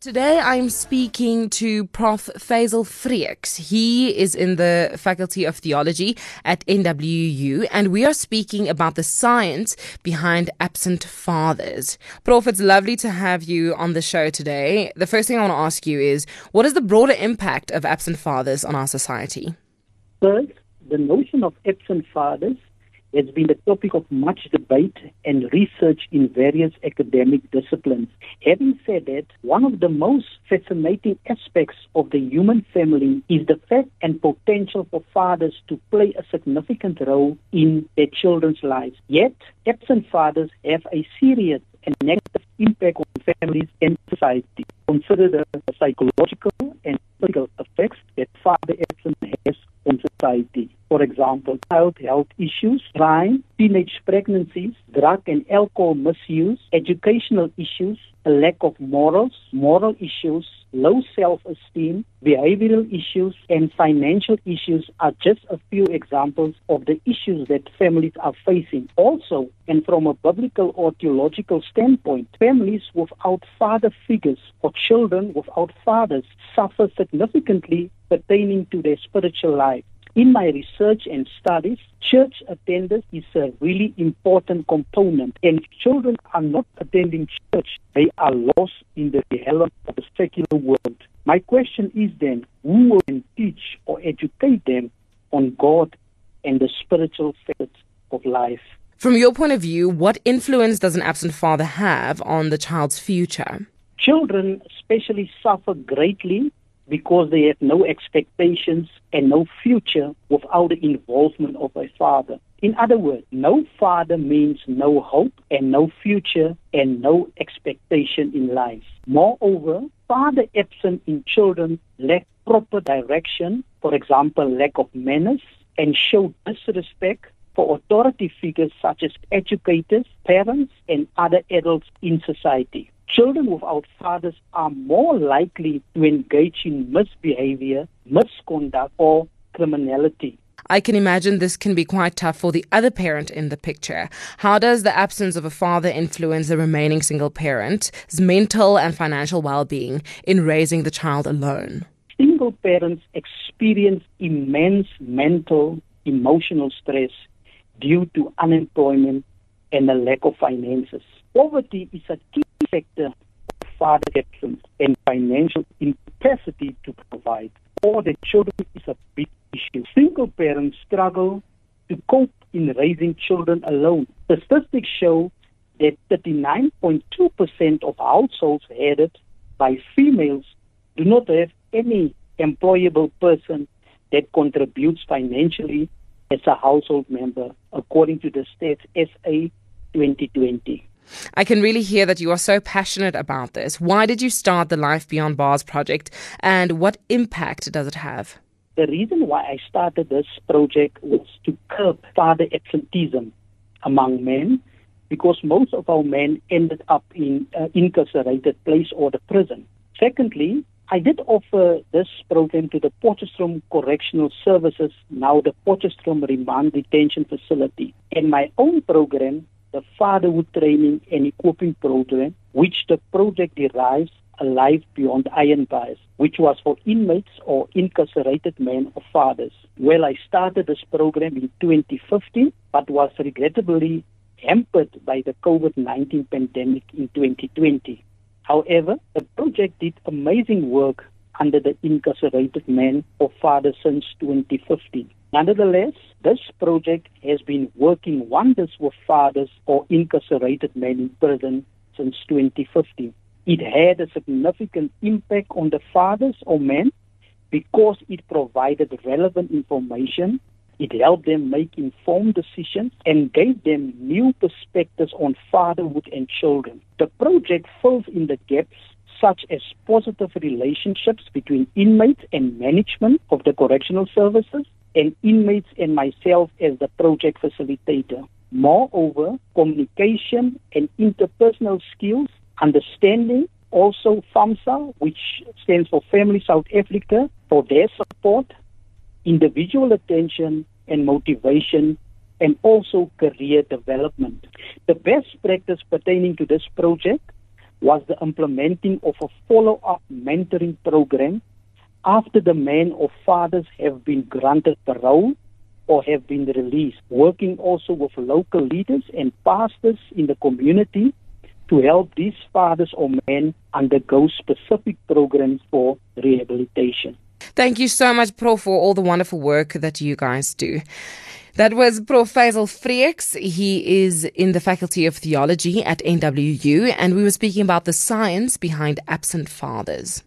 Today I'm speaking to Prof. Fazel Freeks. He is in the Faculty of Theology at NWU and we are speaking about the science behind absent fathers. Prof, it's lovely to have you on the show today. The first thing I want to ask you is what is the broader impact of absent fathers on our society? First, the notion of absent fathers has been the topic of much debate and research in various academic disciplines. Having said that, one of the most fascinating aspects of the human family is the fact and potential for fathers to play a significant role in their children's lives. Yet, absent fathers have a serious and negative impact on families and society. Consider the psychological and physical effects that father absence has on society. For example, child health issues, crime, teenage pregnancies, drug and alcohol misuse, educational issues, a lack of morals, moral issues, low self-esteem, behavioral issues, and financial issues are just a few examples of the issues that families are facing. Also, and from a biblical or theological standpoint, families without father figures or children without fathers suffer significantly pertaining to their spiritual life. In my research and studies, church attendance is a really important component. And if children are not attending church, they are lost in the realm of the secular world. My question is then, who will teach or educate them on God and the spiritual facets of life? From your point of view, what influence does an absent father have on the child's future? Children especially suffer greatly because they have no expectations and no future without the involvement of a father. In other words, no father means no hope and no future and no expectation in life. Moreover, father absent in children lack proper direction, for example, lack of manners, and show disrespect for authority figures such as educators, parents, and other adults in society. Children without fathers are more likely to engage in misbehavior, misconduct, or criminality. I can imagine this can be quite tough for the other parent in the picture. How does the absence of a father influence the remaining single parent's mental and financial well being in raising the child alone? Single parents experience immense mental, emotional stress due to unemployment and a lack of finances. Poverty is a key factor of father absence and financial incapacity to provide. For the children is a big issue. Single parents struggle to cope in raising children alone. Statistics show that 39.2% of households headed by females do not have any employable person that contributes financially as a household member, according to the Stats SA 2020. I can really hear that you are so passionate about this. Why did you start the Life Beyond Bars project and what impact does it have? The reason why I started this project was to curb father absenteeism among men because most of our men ended up in uh, incarcerated place or the prison. Secondly, I did offer this program to the Potchefstroom Correctional Services, now the Potchefstroom Remand Detention Facility. And my own program the fatherhood training and equipping program, which the project derives a life beyond iron bars, which was for inmates or incarcerated men or fathers. Well, I started this program in 2015, but was regrettably hampered by the COVID-19 pandemic in 2020. However, the project did amazing work under the incarcerated men or fathers since 2015. Nonetheless, this project has been working wonders with fathers or incarcerated men in prison since 2015. It had a significant impact on the fathers or men because it provided relevant information, it helped them make informed decisions, and gave them new perspectives on fatherhood and children. The project fills in the gaps such as positive relationships between inmates and management of the correctional services, and inmates and myself as the project facilitator. Moreover, communication and interpersonal skills, understanding, also FAMSA, which stands for Family South Africa, for their support, individual attention and motivation, and also career development. The best practice pertaining to this project was the implementing of a follow-up mentoring program after the men or fathers have been granted parole or have been released, working also with local leaders and pastors in the community to help these fathers or men undergo specific programs for rehabilitation. Thank you so much, Prof, for all the wonderful work that you guys do. That was Prof. Fazel Freeks. He is in the Faculty of Theology at NWU, and we were speaking about the science behind absent fathers.